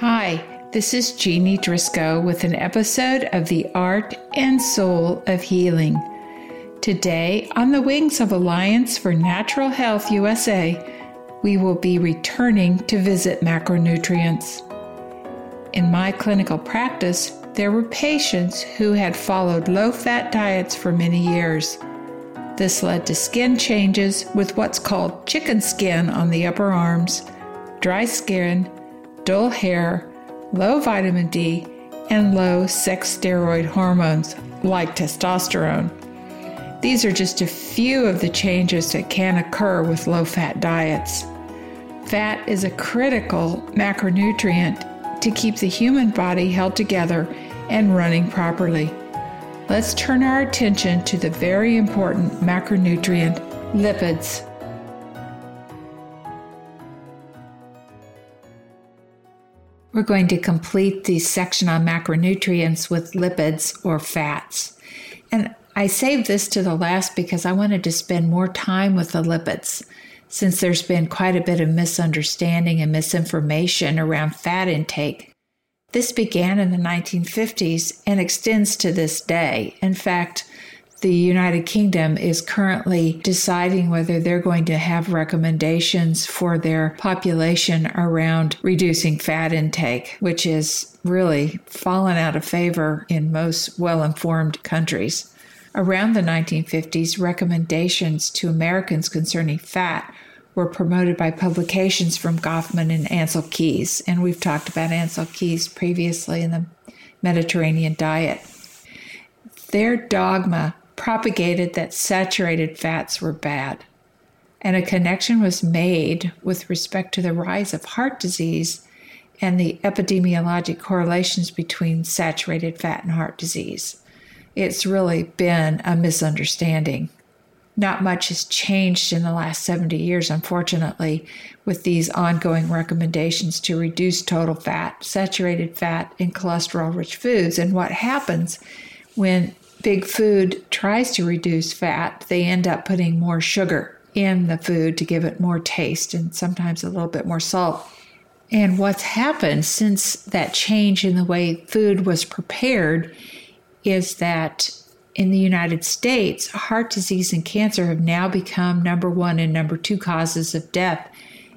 Hi, this is Jeannie Driscoll with an episode of The Art and Soul of Healing. Today, on the wings of Alliance for Natural Health USA, we will be returning to visit macronutrients. In my clinical practice, there were patients who had followed low fat diets for many years. This led to skin changes with what's called chicken skin on the upper arms, dry skin, dull hair, low vitamin D, and low sex steroid hormones like testosterone. These are just a few of the changes that can occur with low fat diets. Fat is a critical macronutrient to keep the human body held together and running properly. Let's turn our attention to the very important macronutrient lipids. We're going to complete the section on macronutrients with lipids or fats. And I saved this to the last because I wanted to spend more time with the lipids, since there's been quite a bit of misunderstanding and misinformation around fat intake. This began in the 1950s and extends to this day. In fact, the United Kingdom is currently deciding whether they're going to have recommendations for their population around reducing fat intake, which is really fallen out of favor in most well informed countries. Around the 1950s, recommendations to Americans concerning fat were promoted by publications from Gofman and Ancel Keys, and we've talked about Ancel Keys previously in the Mediterranean diet. Their dogma propagated that saturated fats were bad. And a connection was made with respect to the rise of heart disease and the epidemiologic correlations between saturated fat and heart disease. It's really been a misunderstanding. Not much has changed in the last 70 years, unfortunately, with these ongoing recommendations to reduce total fat, saturated fat, and cholesterol rich foods. And what happens when big food tries to reduce fat, they end up putting more sugar in the food to give it more taste and sometimes a little bit more salt. And what's happened since that change in the way food was prepared is that in the United States, heart disease and cancer have now become number one and number two causes of death.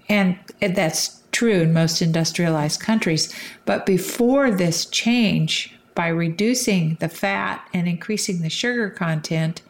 And that's true in most industrialized countries. But before this change, by reducing the fat and increasing the sugar content,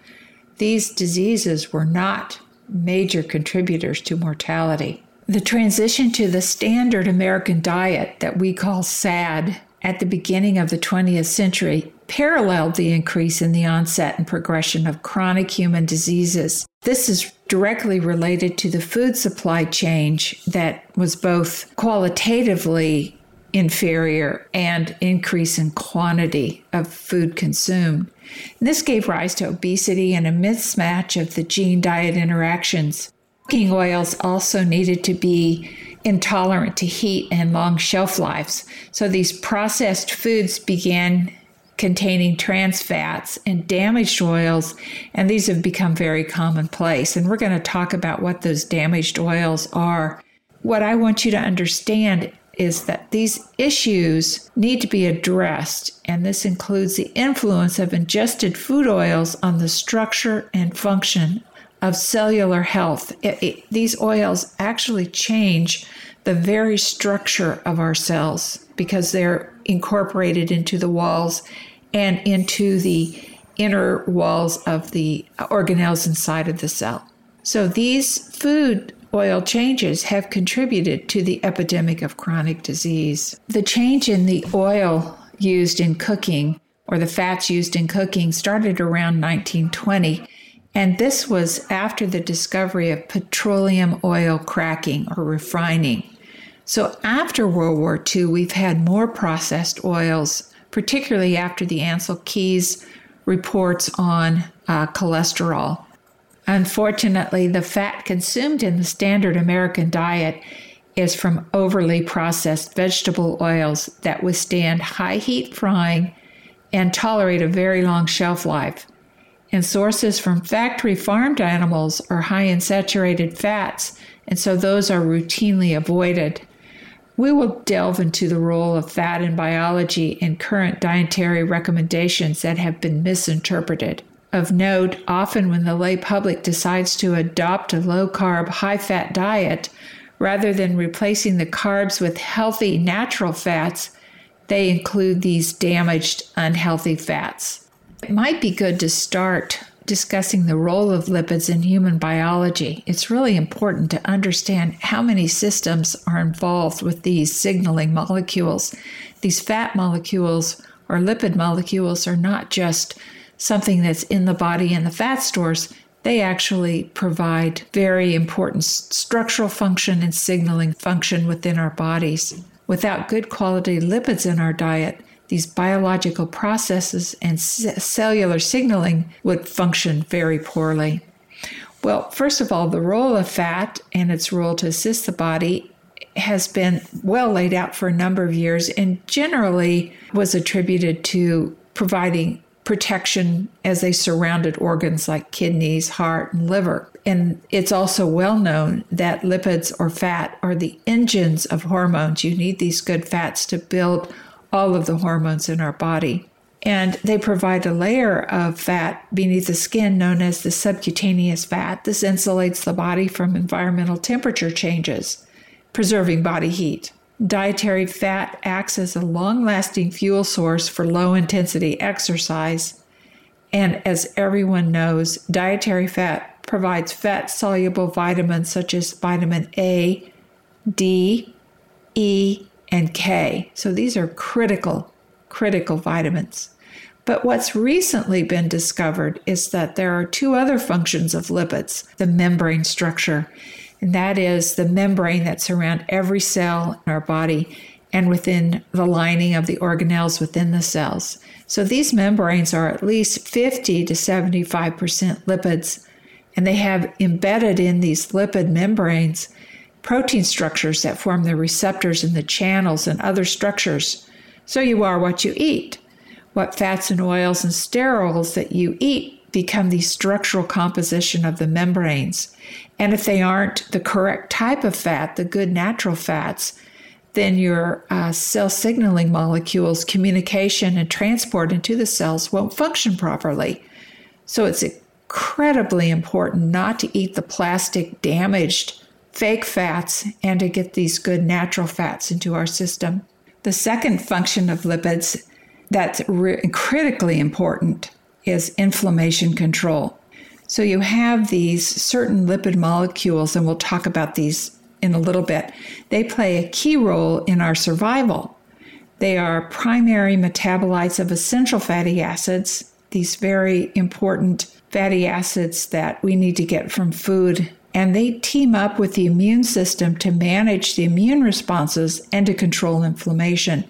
these diseases were not major contributors to mortality. The transition to the standard American diet that we call SAD at the beginning of the 20th century paralleled the increase in the onset and progression of chronic human diseases. This is directly related to the food supply change that was both qualitatively inferior and increase in quantity of food consumed. And this gave rise to obesity and a mismatch of the gene diet interactions. Cooking oils also needed to be intolerant to heat and long shelf lives. So these processed foods began containing trans fats and damaged oils, and these have become very commonplace. And we're going to talk about what those damaged oils are. What I want you to understand is that these issues need to be addressed, and this includes the influence of ingested food oils on the structure and function of cellular health. It, it, these oils actually change the very structure of our cells because they're incorporated into the walls and into the inner walls of the organelles inside of the cell. So these food oil changes have contributed to the epidemic of chronic disease. The change in the oil used in cooking or the fats used in cooking started around 1920. And this was after the discovery of petroleum oil cracking or refining. So, after World War II, we've had more processed oils, particularly after the Ancel Keys reports on uh, cholesterol. Unfortunately, the fat consumed in the standard American diet is from overly processed vegetable oils that withstand high heat frying and tolerate a very long shelf life. And sources from factory farmed animals are high in saturated fats, and so those are routinely avoided. We will delve into the role of fat in biology and current dietary recommendations that have been misinterpreted. Of note, often when the lay public decides to adopt a low carb, high fat diet, rather than replacing the carbs with healthy natural fats, they include these damaged, unhealthy fats. It might be good to start discussing the role of lipids in human biology, it's really important to understand how many systems are involved with these signaling molecules. These fat molecules or lipid molecules are not just something that's in the body and the fat stores, they actually provide very important structural function and signaling function within our bodies. Without good quality lipids in our diet, these biological processes and cellular signaling would function very poorly. Well, first of all, the role of fat and its role to assist the body has been well laid out for a number of years and generally was attributed to providing protection as they surrounded organs like kidneys, heart, and liver. And it's also well known that lipids or fat are the engines of hormones. You need these good fats to build all of the hormones in our body. And they provide a layer of fat beneath the skin known as the subcutaneous fat. This insulates the body from environmental temperature changes, preserving body heat. Dietary fat acts as a long lasting fuel source for low intensity exercise. And as everyone knows, dietary fat provides fat soluble vitamins such as vitamin A, D, E, and K. So these are critical, critical vitamins. But what's recently been discovered is that there are two other functions of lipids the membrane structure, and that is the membrane that's around every cell in our body and within the lining of the organelles within the cells. So these membranes are at least 50 to 75% lipids, and they have embedded in these lipid membranes protein structures that form the receptors and the channels and other structures. So you are what you eat. What fats and oils and sterols that you eat become the structural composition of the membranes. And if they aren't the correct type of fat, the good natural fats, then your uh, cell signaling molecules, communication, and transport into the cells won't function properly. So it's incredibly important not to eat the plastic damaged fake fats and to get these good natural fats into our system. The second function of lipids that's re- critically important is inflammation control. So you have these certain lipid molecules, and we'll talk about these in a little bit. They play a key role in our survival. They are primary metabolites of essential fatty acids, these very important fatty acids that we need to get from food and they team up with the immune system to manage the immune responses and to control inflammation.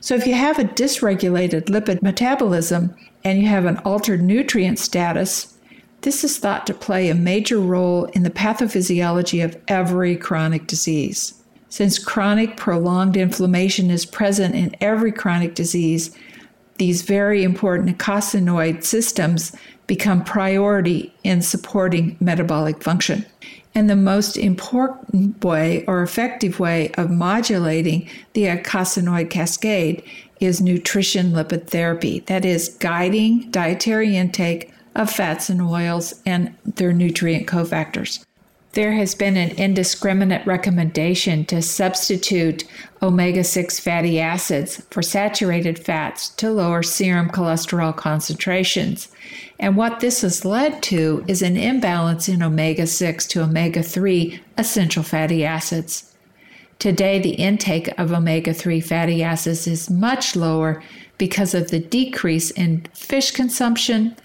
So, if you have a dysregulated lipid metabolism and you have an altered nutrient status, this is thought to play a major role in the pathophysiology of every chronic disease. Since chronic prolonged inflammation is present in every chronic disease, these very important eicosanoid systems become priority in supporting metabolic function. And the most important way or effective way of modulating the eicosanoid cascade is nutrition lipid therapy. That is, guiding dietary intake of fats and oils and their nutrient cofactors there has been an indiscriminate recommendation to substitute omega 6 fatty acids for saturated fats to lower serum cholesterol concentrations. And what this has led to is an imbalance in omega 6 to omega 3 essential fatty acids. Today, the intake of omega 3 fatty acids is much lower because of the decrease in fish consumption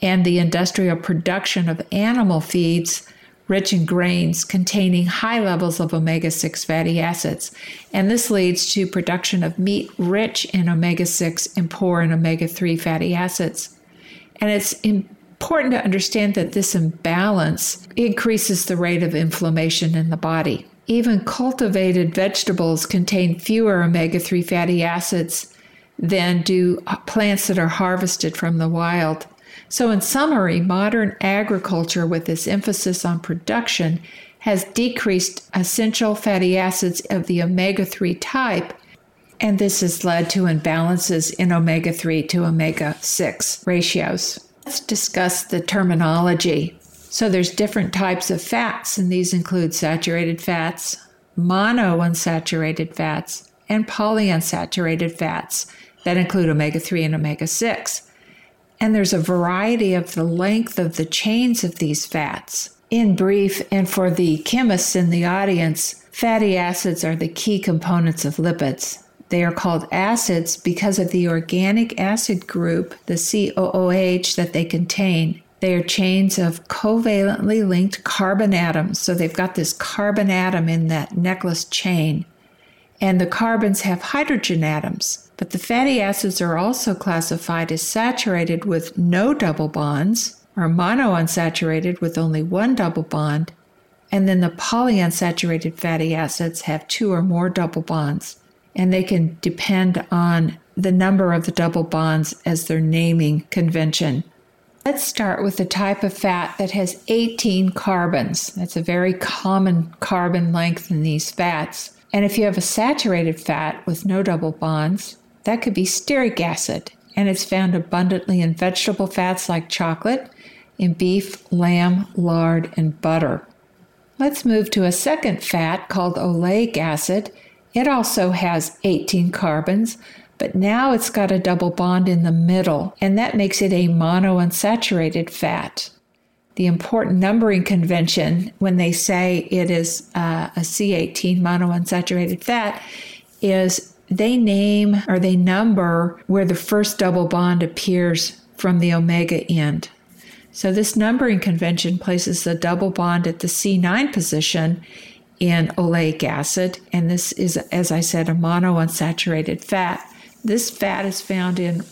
and the industrial production of animal feeds rich in grains containing high levels of omega 6 fatty acids. And this leads to production of meat rich in omega 6 and poor in omega 3 fatty acids. And it's important to understand that this imbalance increases the rate of inflammation in the body. Even cultivated vegetables contain fewer omega 3 fatty acids than do plants that are harvested from the wild. So, in summary, modern agriculture, with its emphasis on production, has decreased essential fatty acids of the omega 3 type, and this has led to imbalances in omega 3 to omega 6 ratios. Let's discuss the terminology. So, there's different types of fats, and these include saturated fats, monounsaturated fats, and polyunsaturated fats that include omega 3 and omega 6. And there's a variety of the length of the chains of these fats. In brief, and for the chemists in the audience, fatty acids are the key components of lipids. They are called acids because of the organic acid group, the COOH, that they contain. They are chains of covalently linked carbon atoms. So they've got this carbon atom in that necklace chain. And the carbons have hydrogen atoms. But the fatty acids are also classified as saturated with no double bonds, or monounsaturated with only one double bond. And then the polyunsaturated fatty acids have two or more double bonds. And they can depend on the number of the double bonds as their naming convention. Let's start with the type of fat that has 18 carbons. That's a very common carbon length in these fats. And if you have a saturated fat with no double bonds, that could be stearic acid, and it's found abundantly in vegetable fats like chocolate, in beef, lamb, lard, and butter. Let's move to a second fat called oleic acid. It also has 18 carbons, but now it's got a double bond in the middle, and that makes it a monounsaturated fat. The important numbering convention when they say it is uh, a C18 monounsaturated fat is they name or they number where the first double bond appears from the omega end. So this numbering convention places the double bond at the C9 position in oleic acid, and this is, as I said, a monounsaturated fat. This fat is found in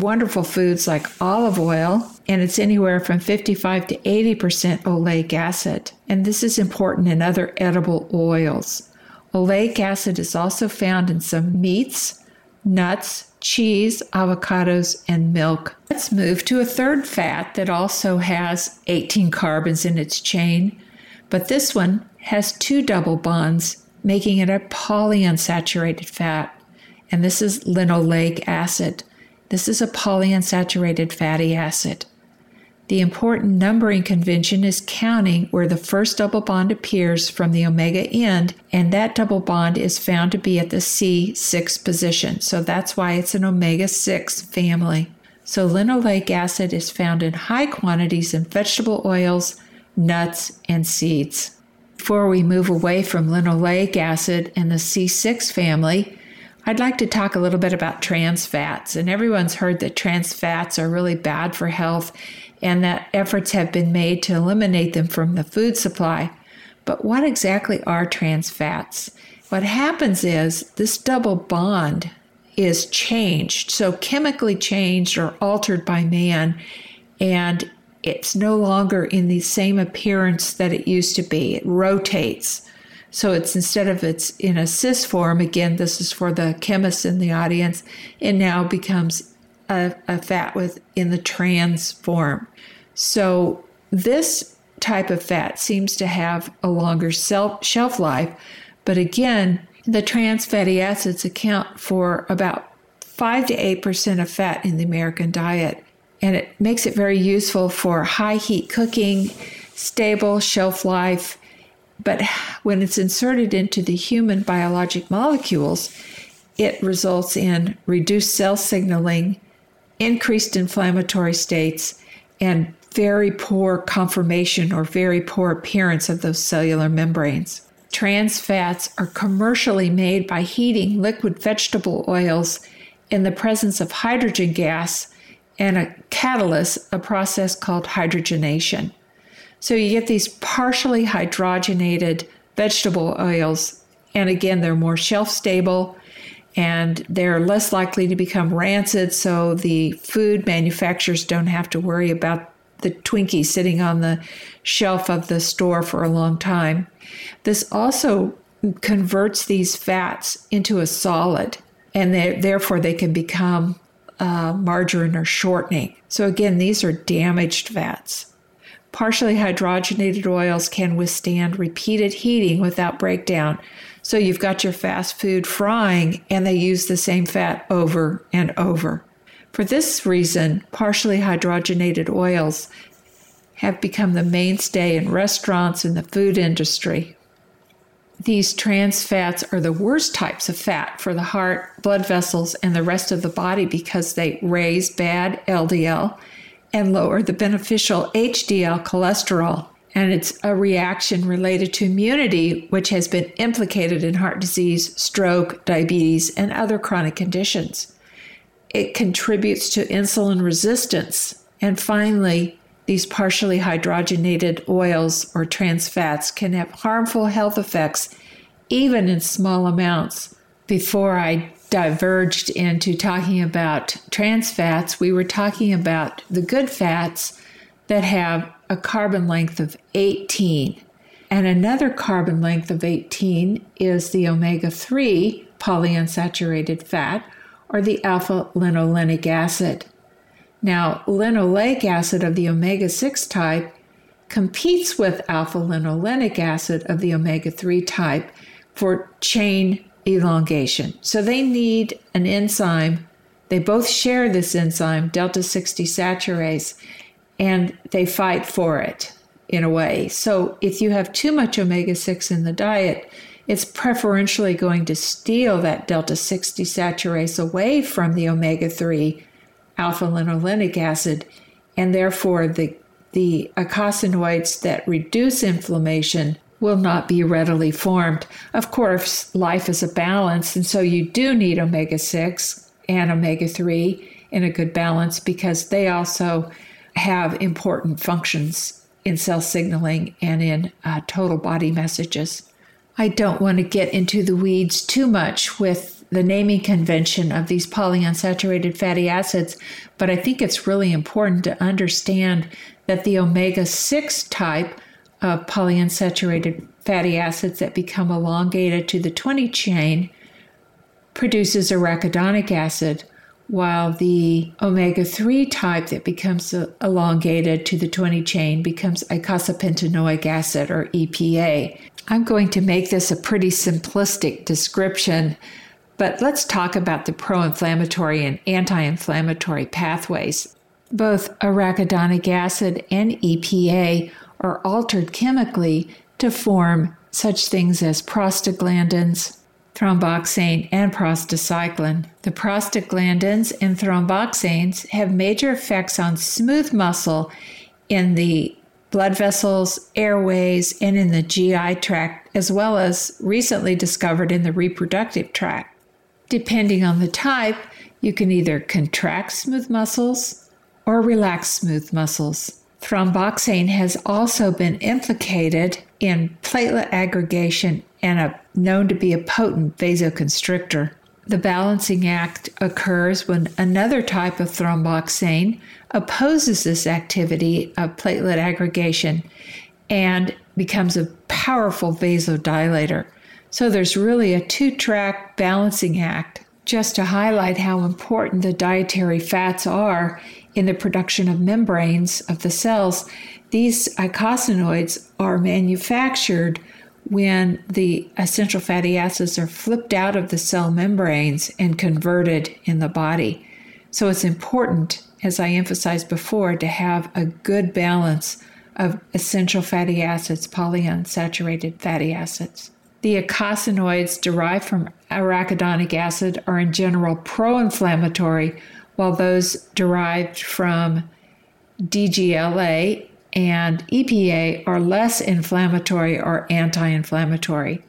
wonderful foods like olive oil, and it's anywhere from 55 to 80% oleic acid. And this is important in other edible oils. Oleic acid is also found in some meats, nuts, cheese, avocados, and milk. Let's move to a third fat that also has 18 carbons in its chain, but this one has two double bonds, making it a polyunsaturated fat and this is linoleic acid. This is a polyunsaturated fatty acid. The important numbering convention is counting where the first double bond appears from the omega end, and that double bond is found to be at the C6 position. So that's why it's an omega 6 family. So linoleic acid is found in high quantities in vegetable oils, nuts, and seeds. Before we move away from linoleic acid and the C6 family, I'd like to talk a little bit about trans fats. And everyone's heard that trans fats are really bad for health and that efforts have been made to eliminate them from the food supply. But what exactly are trans fats? What happens is this double bond is changed, so chemically changed or altered by man, and it's no longer in the same appearance that it used to be. It rotates. So it's instead of it's in a cis form, again, this is for the chemists in the audience, it now becomes a, a fat with in the trans form. So this type of fat seems to have a longer self, shelf life, but again, the trans fatty acids account for about 5 to 8% of fat in the American diet. And it makes it very useful for high heat cooking, stable shelf life, but when it's inserted into the human biologic molecules, it results in reduced cell signaling, increased inflammatory states, and very poor conformation or very poor appearance of those cellular membranes. Trans fats are commercially made by heating liquid vegetable oils in the presence of hydrogen gas and a catalyst, a process called hydrogenation. So you get these partially hydrogenated vegetable oils. And again, they're more shelf stable and they're less likely to become rancid. So the food manufacturers don't have to worry about the Twinkie sitting on the shelf of the store for a long time. This also converts these fats into a solid, and therefore they can become uh, margarine or shortening. So, again, these are damaged fats. Partially hydrogenated oils can withstand repeated heating without breakdown. So you've got your fast food frying and they use the same fat over and over. For this reason, partially hydrogenated oils have become the mainstay in restaurants and the food industry. These trans fats are the worst types of fat for the heart, blood vessels, and the rest of the body because they raise bad LDL and lower the beneficial HDL cholesterol. And it's a reaction related to immunity, which has been implicated in heart disease, stroke, diabetes, and other chronic conditions. It contributes to insulin resistance. And finally, these partially hydrogenated oils or trans fats can have harmful health effects even in small amounts. Before I diverged into talking about trans fats, we were talking about the good fats that have a carbon length of 18. And another carbon length of 18 is the omega 3 polyunsaturated fat or the alpha linolenic acid. Now, linoleic acid of the omega 6 type competes with alpha linolenic acid of the omega 3 type for chain elongation. So they need an enzyme. They both share this enzyme, delta 6 desaturase, and they fight for it in a way. So if you have too much omega 6 in the diet, it's preferentially going to steal that delta 6 desaturase away from the omega 3 alpha linolenic acid, and therefore the, the eicosanoids that reduce inflammation will not be readily formed. Of course, life is a balance, and so you do need omega 6 and omega 3 in a good balance because they also have important functions in cell signaling and in uh, total body messages. I don't want to get into the weeds too much with the naming convention of these polyunsaturated fatty acids, but I think it's really important to understand that the omega 6 type of polyunsaturated fatty acids that become elongated to the 20 chain produces arachidonic acid, while the omega 3 type that becomes elongated to the 20 chain becomes eicosapentaenoic acid or EPA. I'm going to make this a pretty simplistic description but let's talk about the pro inflammatory and anti inflammatory pathways. Both arachidonic acid and EPA are altered chemically to form such things as prostaglandins, thromboxane, and prostacyclin. The prostaglandins and thromboxanes have major effects on smooth muscle in the blood vessels, airways, and in the GI tract, as well as recently discovered in the reproductive tract. Depending on the type, you can either contract smooth muscles or relax smooth muscles. Thromboxane has also been implicated in platelet aggregation and a, known to be a potent vasoconstrictor. The balancing act occurs when another type of thromboxane opposes this activity of platelet aggregation and becomes a powerful vasodilator. So there's really a two track balancing act just to highlight how important the dietary fats are in the production of membranes of the cells. These eicosanoids are manufactured when the essential fatty acids are flipped out of the cell membranes and converted in the body. So it's important, as I emphasized before, to have a good balance of essential fatty acids, polyunsaturated fatty acids. The eicosanoids derived from arachidonic acid are in general pro inflammatory, while those derived from DGLA and EPA are less inflammatory or anti inflammatory.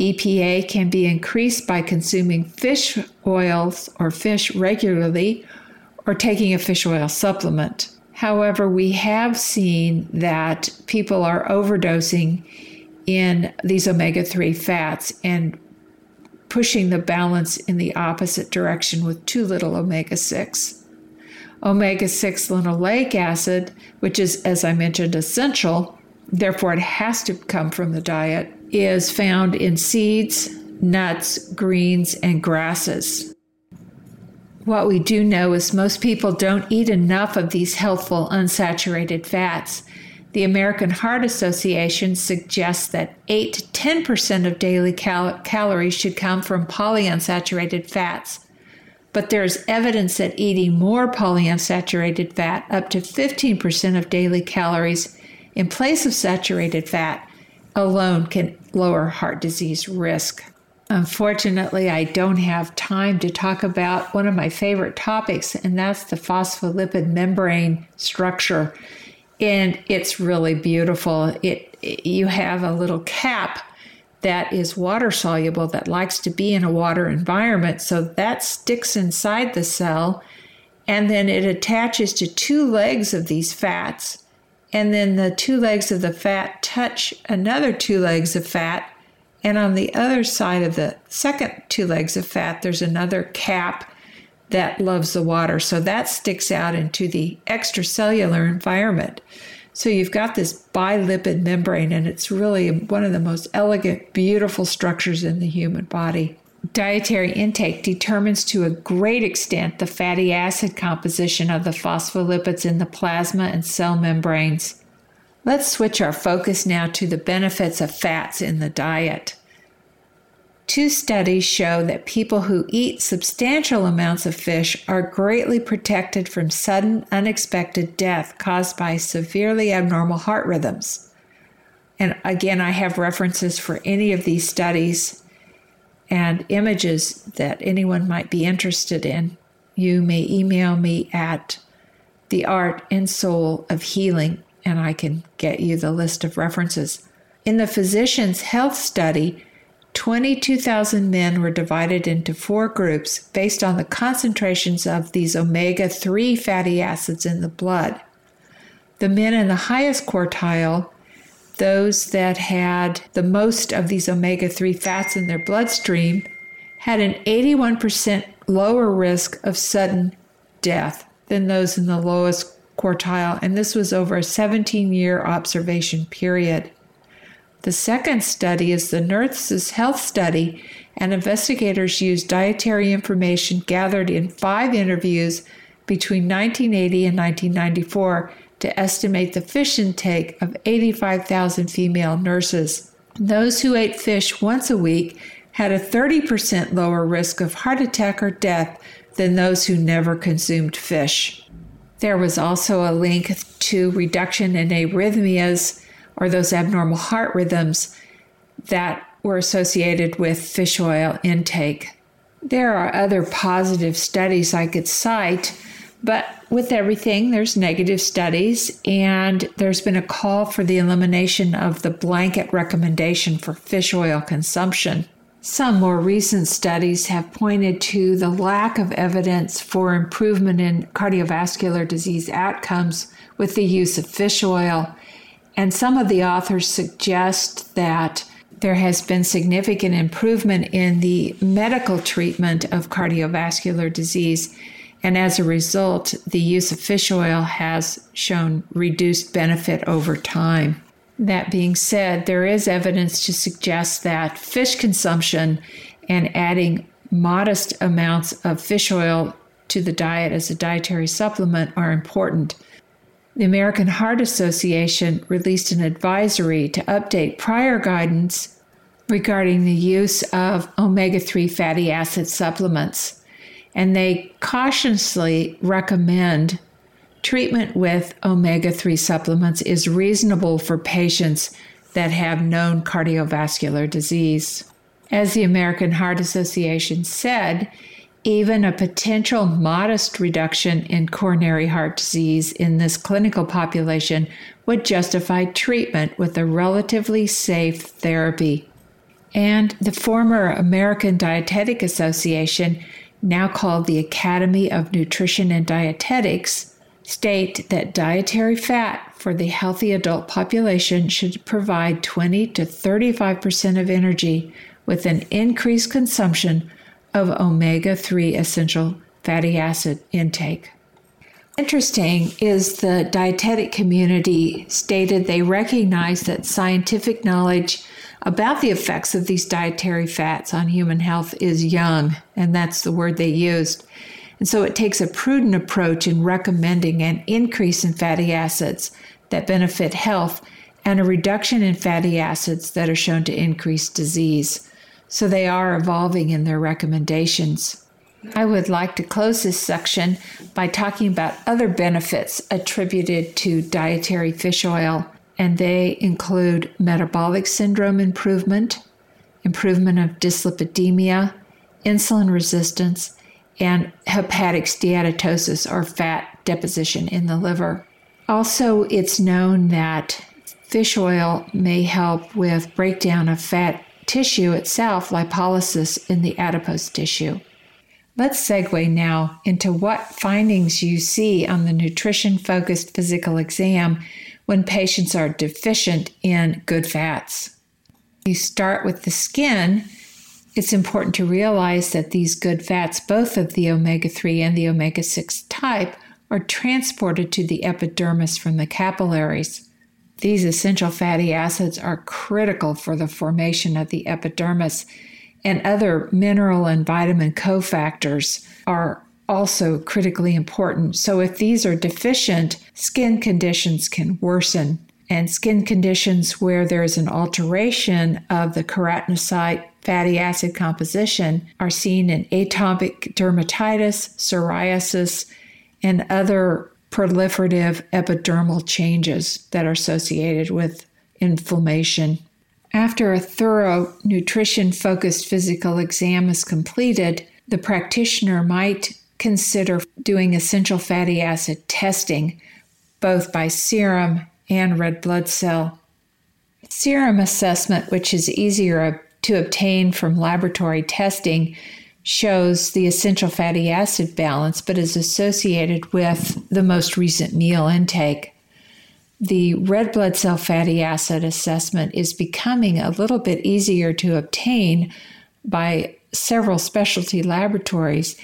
EPA can be increased by consuming fish oils or fish regularly or taking a fish oil supplement. However, we have seen that people are overdosing in these omega 3 fats and pushing the balance in the opposite direction with too little omega 6. Omega 6 linoleic acid, which is, as I mentioned, essential, therefore it has to come from the diet, is found in seeds, nuts, greens, and grasses. what we do know is most people don't eat enough of these healthful unsaturated fats. The American Heart Association suggests that 8 to 10% of daily cal- calories should come from polyunsaturated fats. But there's evidence that eating more polyunsaturated fat, up to 15% of daily calories in place of saturated fat, alone can lower heart disease risk. Unfortunately, I don't have time to talk about one of my favorite topics, and that's the phospholipid membrane structure. And it's really beautiful. It you have a little cap that is water soluble that likes to be in a water environment, so that sticks inside the cell, and then it attaches to two legs of these fats, and then the two legs of the fat touch another two legs of fat and on the other side of the second two legs of fat, there's another cap that loves the water. So that sticks out into the extracellular environment. So you've got this bilipid membrane, and it's really one of the most elegant, beautiful structures in the human body. Dietary intake determines to a great extent the fatty acid composition of the phospholipids in the plasma and cell membranes. Let's switch our focus now to the benefits of fats in the diet. Two studies show that people who eat substantial amounts of fish are greatly protected from sudden, unexpected death caused by severely abnormal heart rhythms. And again, I have references for any of these studies and images that anyone might be interested in. You may email me at the art and soul of healing and I can get you the list of references. In the Physician's Health Study, 22,000 men were divided into four groups based on the concentrations of these omega 3 fatty acids in the blood. The men in the highest quartile, those that had the most of these omega 3 fats in their bloodstream, had an 81% lower risk of sudden death than those in the lowest quartile, and this was over a 17 year observation period. The second study is the Nurses Health Study, and investigators used dietary information gathered in five interviews between 1980 and 1994 to estimate the fish intake of 85,000 female nurses. Those who ate fish once a week had a 30% lower risk of heart attack or death than those who never consumed fish. There was also a link to reduction in arrhythmias or those abnormal heart rhythms that were associated with fish oil intake. There are other positive studies I could cite, but with everything, there's negative studies, and there's been a call for the elimination of the blanket recommendation for fish oil consumption. Some more recent studies have pointed to the lack of evidence for improvement in cardiovascular disease outcomes with the use of fish oil. And some of the authors suggest that there has been significant improvement in the medical treatment of cardiovascular disease. And as a result, the use of fish oil has shown reduced benefit over time. That being said, there is evidence to suggest that fish consumption and adding modest amounts of fish oil to the diet as a dietary supplement are important. The American Heart Association released an advisory to update prior guidance regarding the use of omega 3 fatty acid supplements, and they cautiously recommend Treatment with omega 3 supplements is reasonable for patients that have known cardiovascular disease. As the American Heart Association said, even a potential modest reduction in coronary heart disease in this clinical population would justify treatment with a relatively safe therapy. And the former American Dietetic Association, now called the Academy of Nutrition and Dietetics, state that dietary fat for the healthy adult population should provide 20 to 35% of energy with an increased consumption of omega 3 essential fatty acid intake. Interesting is the dietetic community stated they recognize that scientific knowledge about the effects of these dietary fats on human health is young, and that's the word they used. And so it takes a prudent approach in recommending an increase in fatty acids that benefit health and a reduction in fatty acids that are shown to increase disease. So they are evolving in their recommendations. I would like to close this section by talking about other benefits attributed to dietary fish oil, and they include metabolic syndrome improvement, improvement of dyslipidemia, insulin resistance, and hepatic steatosis or fat deposition in the liver. Also, it's known that fish oil may help with breakdown of fat tissue itself, lipolysis in the adipose tissue. Let's segue now into what findings you see on the nutrition focused physical exam when patients are deficient in good fats. You start with the skin. It's important to realize that these good fats, both of the omega 3 and the omega 6 type, are transported to the epidermis from the capillaries. These essential fatty acids are critical for the formation of the epidermis and other mineral and vitamin cofactors are also critically important. So, if these are deficient, skin conditions can worsen. And skin conditions where there is an alteration of the keratinocyte fatty acid composition are seen in atopic dermatitis, psoriasis, and other proliferative epidermal changes that are associated with inflammation. After a thorough nutrition focused physical exam is completed, the practitioner might consider doing essential fatty acid testing, both by serum and red blood cell. Serum assessment, which is easier to obtain from laboratory testing, shows the essential fatty acid balance but is associated with the most recent meal intake the red blood cell fatty acid assessment is becoming a little bit easier to obtain by several specialty laboratories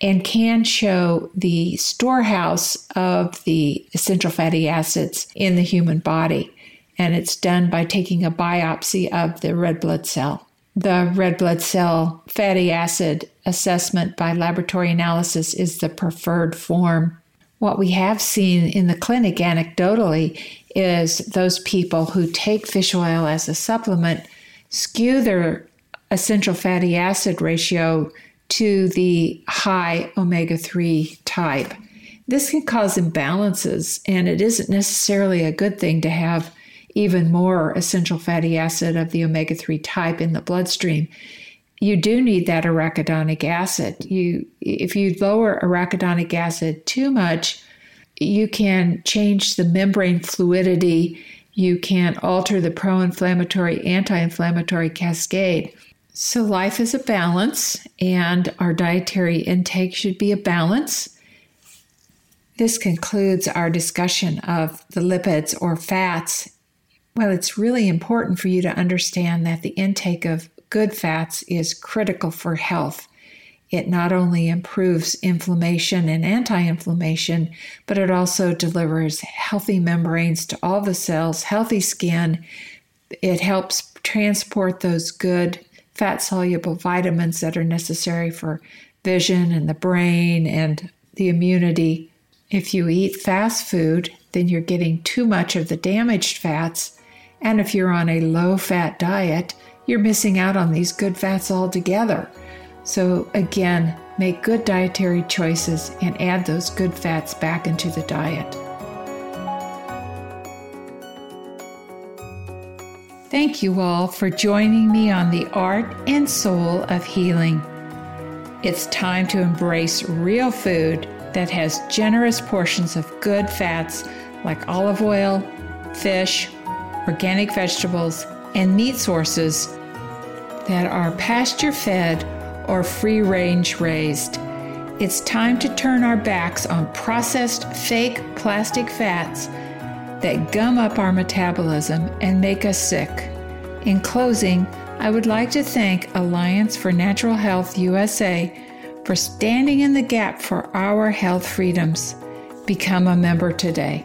and can show the storehouse of the essential fatty acids in the human body. And it's done by taking a biopsy of the red blood cell. The red blood cell fatty acid assessment by laboratory analysis is the preferred form what we have seen in the clinic anecdotally is those people who take fish oil as a supplement skew their essential fatty acid ratio to the high omega 3 type. This can cause imbalances, and it isn't necessarily a good thing to have even more essential fatty acid of the omega 3 type in the bloodstream you do need that arachidonic acid. You, if you lower arachidonic acid too much, you can change the membrane fluidity. You can alter the pro-inflammatory, anti-inflammatory cascade. So life is a balance, and our dietary intake should be a balance. This concludes our discussion of the lipids or fats. Well, it's really important for you to understand that the intake of good fats is critical for health. It not only improves inflammation and anti inflammation, but it also delivers healthy membranes to all the cells, healthy skin. It helps transport those good fat soluble vitamins that are necessary for vision and the brain and the immunity. If you eat fast food, then you're getting too much of the damaged fats. And if you're on a low fat diet, you're missing out on these good fats altogether. So, again, make good dietary choices and add those good fats back into the diet. Thank you all for joining me on the art and soul of healing. It's time to embrace real food that has generous portions of good fats like olive oil, fish, organic vegetables, and meat sources that are pasture fed or free range raised. It's time to turn our backs on processed fake plastic fats that gum up our metabolism and make us sick. In closing, I would like to thank Alliance for Natural Health USA for standing in the gap for our health freedoms. Become a member today.